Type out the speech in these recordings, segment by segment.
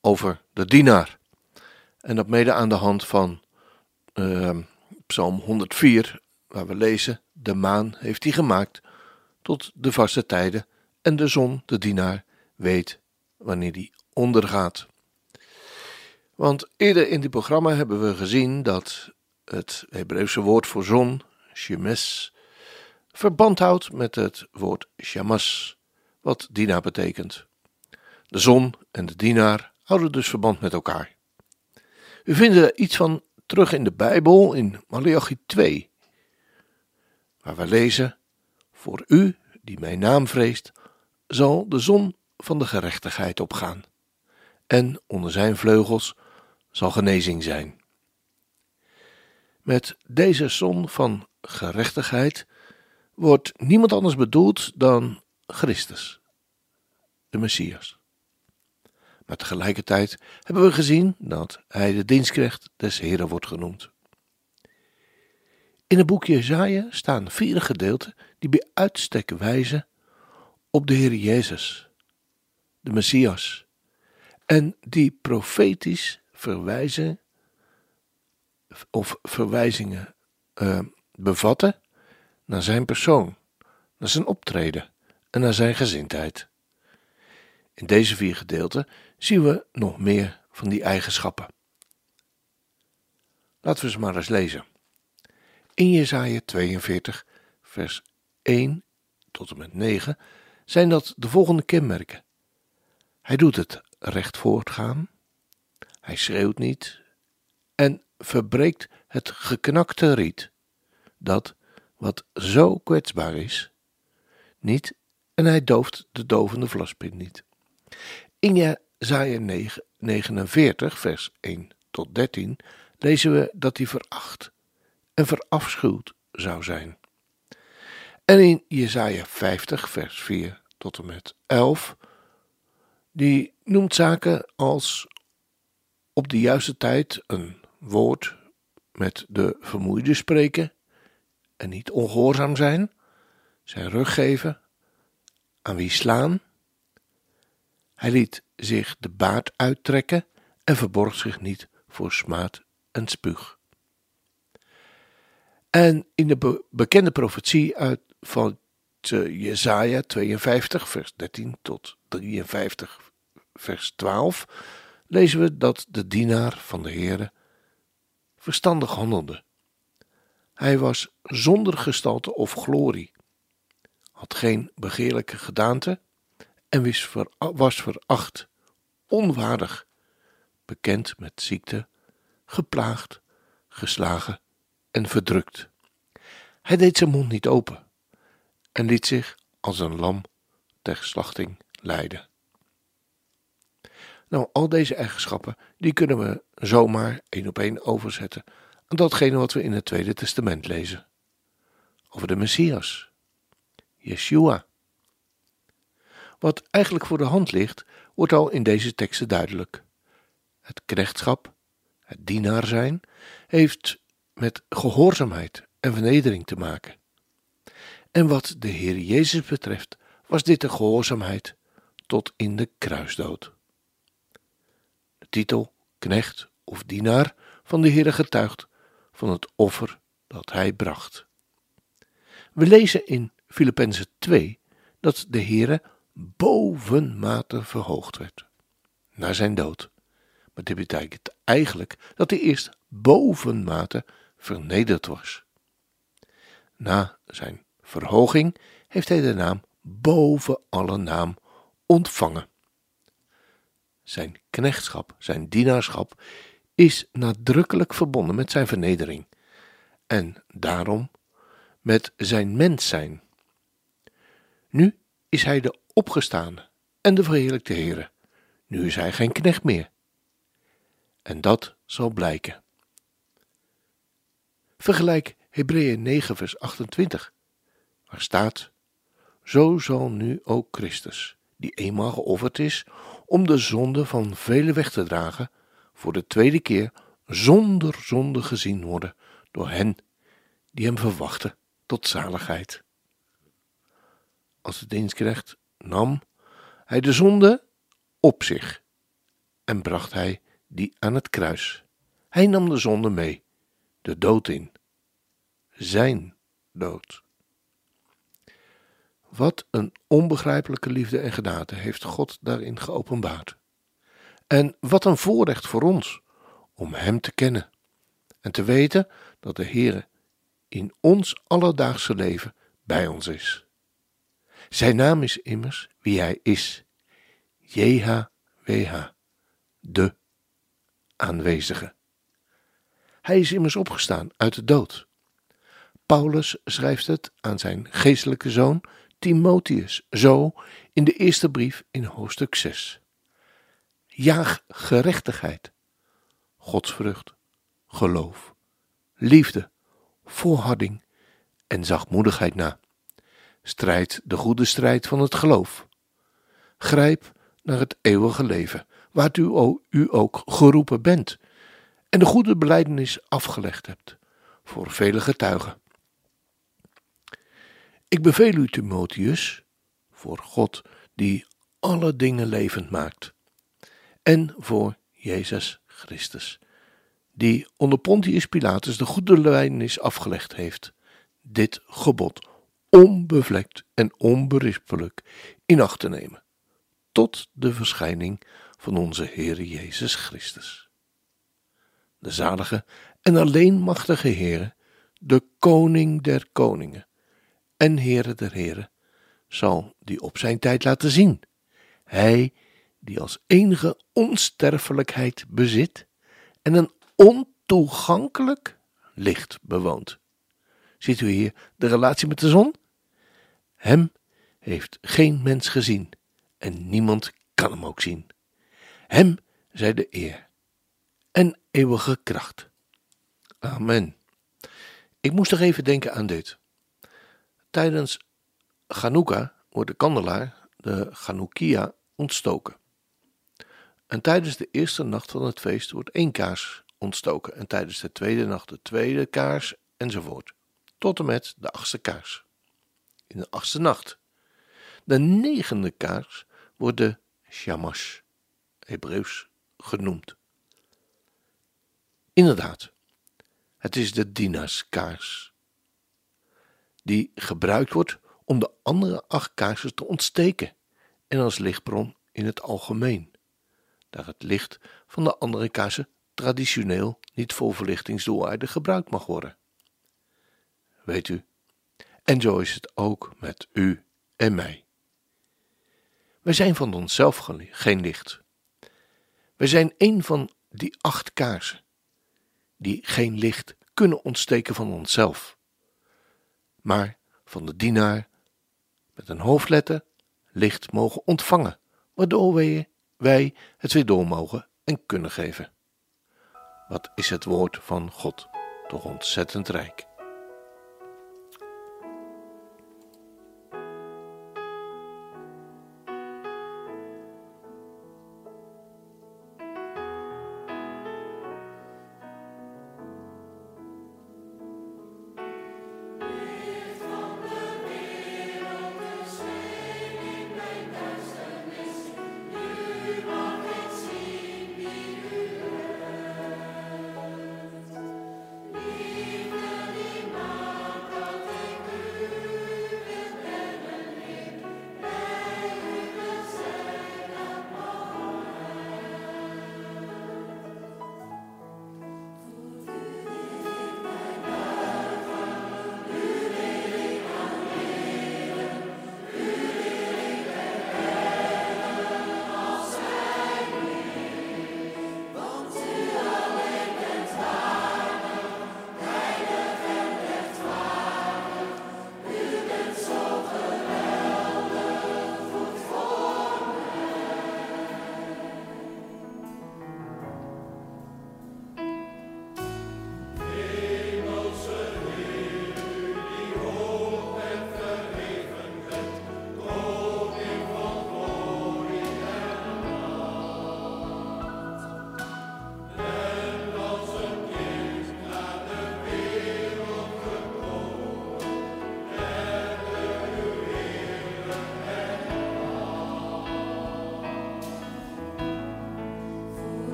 over de dienaar. En dat mede aan de hand van uh, Psalm 104, waar we lezen: De maan heeft hij gemaakt tot de vaste tijden, en de zon, de dienaar, weet wanneer die ondergaat. Want eerder in dit programma hebben we gezien dat het Hebreeuwse woord voor zon, shemes, verband houdt met het woord shamas, wat dienaar betekent. De zon en de dienaar houden dus verband met elkaar. We vinden iets van terug in de Bijbel in Malachi 2, waar we lezen: Voor u die mijn naam vreest, zal de zon van de gerechtigheid opgaan, en onder zijn vleugels zal genezing zijn. Met deze zon van gerechtigheid wordt niemand anders bedoeld dan Christus, de Messias. Maar tegelijkertijd hebben we gezien dat hij de dienstknecht des Heren wordt genoemd. In het boekje Jezaja staan vier gedeelten die bij uitstek wijzen op de Heer Jezus, de Messias, en die profetisch verwijzen of verwijzingen uh, bevatten naar zijn persoon, naar zijn optreden en naar zijn gezindheid. In deze vier gedeelten zien we nog meer van die eigenschappen. Laten we ze maar eens lezen. In Jesaja 42, vers 1 tot en met 9 zijn dat de volgende kenmerken. Hij doet het recht voortgaan, hij schreeuwt niet en verbreekt het geknakte riet, dat, wat zo kwetsbaar is, niet en hij dooft de dovende vlaspin niet. In Jezaja 49, vers 1 tot 13, lezen we dat hij veracht en verafschuwd zou zijn. En in Jesaja 50, vers 4 tot en met 11, die noemt zaken als op de juiste tijd een woord met de vermoeide spreken en niet ongehoorzaam zijn, zijn rug geven, aan wie slaan. Hij liet zich de baard uittrekken en verborg zich niet voor smaad en spuug. En in de bekende profetie uit van Jesaja 52 vers 13 tot 53 vers 12 lezen we dat de dienaar van de Heere verstandig handelde. Hij was zonder gestalte of glorie, had geen begeerlijke gedaante en was veracht, onwaardig, bekend met ziekte, geplaagd, geslagen en verdrukt. Hij deed zijn mond niet open en liet zich als een lam ter slachting leiden. Nou, al deze eigenschappen, die kunnen we zomaar één op één overzetten aan datgene wat we in het Tweede Testament lezen. Over de Messias, Yeshua. Wat eigenlijk voor de hand ligt, wordt al in deze teksten duidelijk. Het knechtschap, het dienaar zijn, heeft met gehoorzaamheid en vernedering te maken. En wat de Heer Jezus betreft, was dit de gehoorzaamheid tot in de kruisdood. De titel knecht of dienaar van de Heer getuigt van het offer dat hij bracht. We lezen in Filippenzen 2 dat de Heere bovenmate verhoogd werd na zijn dood. Maar dit betekent eigenlijk dat hij eerst bovenmate vernederd was. Na zijn verhoging heeft hij de naam boven alle naam ontvangen. Zijn knechtschap, zijn dienaarschap, is nadrukkelijk verbonden met zijn vernedering en daarom met zijn mens zijn. Nu is hij de opgestaande en de verheerlijkte Heere. Nu is hij geen knecht meer, En dat zal blijken. Vergelijk Hebreeën 9, vers 28, waar staat: Zo zal nu ook Christus, die eenmaal geofferd is om de zonde van velen weg te dragen, voor de tweede keer zonder zonde gezien worden door hen die hem verwachten tot zaligheid. Als het dienstknecht nam hij de zonde op zich en bracht hij die aan het kruis. Hij nam de zonde mee, de dood in. Zijn dood. Wat een onbegrijpelijke liefde en genade heeft God daarin geopenbaard. En wat een voorrecht voor ons om Hem te kennen en te weten dat de Heere in ons alledaagse leven bij ons is. Zijn naam is immers wie Hij is, JHWH, de aanwezige. Hij is immers opgestaan uit de dood. Paulus schrijft het aan zijn geestelijke zoon Timotheus, zo in de eerste brief in hoofdstuk 6. Jaag gerechtigheid, godsvrucht, geloof, liefde, volharding en zachtmoedigheid na. Strijd de goede strijd van het geloof. Grijp naar het eeuwige leven, waartoe u ook geroepen bent, en de goede beleidenis afgelegd hebt voor vele getuigen. Ik beveel u, Timotheus, voor God die alle dingen levend maakt, en voor Jezus Christus, die onder Pontius Pilatus de goede beleidenis afgelegd heeft, dit gebod onbevlekt en onberispelijk in acht te nemen, tot de verschijning van onze Heer Jezus Christus. De zalige en alleen machtige Heere, de Koning der Koningen en Heere der Heren, zal die op zijn tijd laten zien. Hij die als enige onsterfelijkheid bezit en een ontoegankelijk licht bewoont. Ziet u hier de relatie met de zon? Hem heeft geen mens gezien en niemand kan hem ook zien. Hem zij de eer en eeuwige kracht. Amen. Ik moest nog even denken aan dit. Tijdens Chanukka wordt de kandelaar, de Chanukia, ontstoken. En tijdens de eerste nacht van het feest wordt één kaars ontstoken. En tijdens de tweede nacht de tweede kaars enzovoort. Tot en met de achtste kaars. In de achtste nacht. De negende kaars wordt de Shamash, Hebreeuws, genoemd. Inderdaad, het is de Dinaskaars, die gebruikt wordt om de andere acht kaarsen te ontsteken en als lichtbron in het algemeen, daar het licht van de andere kaarsen traditioneel niet voor verlichtingsdoeleinden gebruikt mag worden. Weet u, en zo is het ook met u en mij. Wij zijn van onszelf geen licht. Wij zijn een van die acht kaarsen, die geen licht kunnen ontsteken van onszelf, maar van de dienaar met een hoofdletter licht mogen ontvangen, waardoor wij, wij het weer door mogen en kunnen geven. Wat is het woord van God toch ontzettend rijk.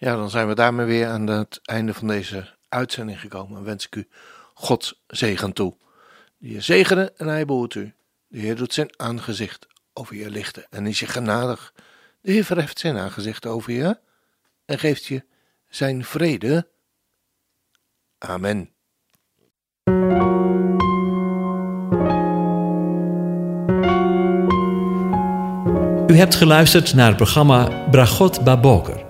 Ja, dan zijn we daarmee weer aan het einde van deze uitzending gekomen. En wens ik u Gods zegen toe. Die je zegene en hij behoedt u. De Heer doet zijn aangezicht over je lichten en is je genadig. De Heer verheft zijn aangezicht over je en geeft je zijn vrede. Amen. U hebt geluisterd naar het programma Bragot Baboker.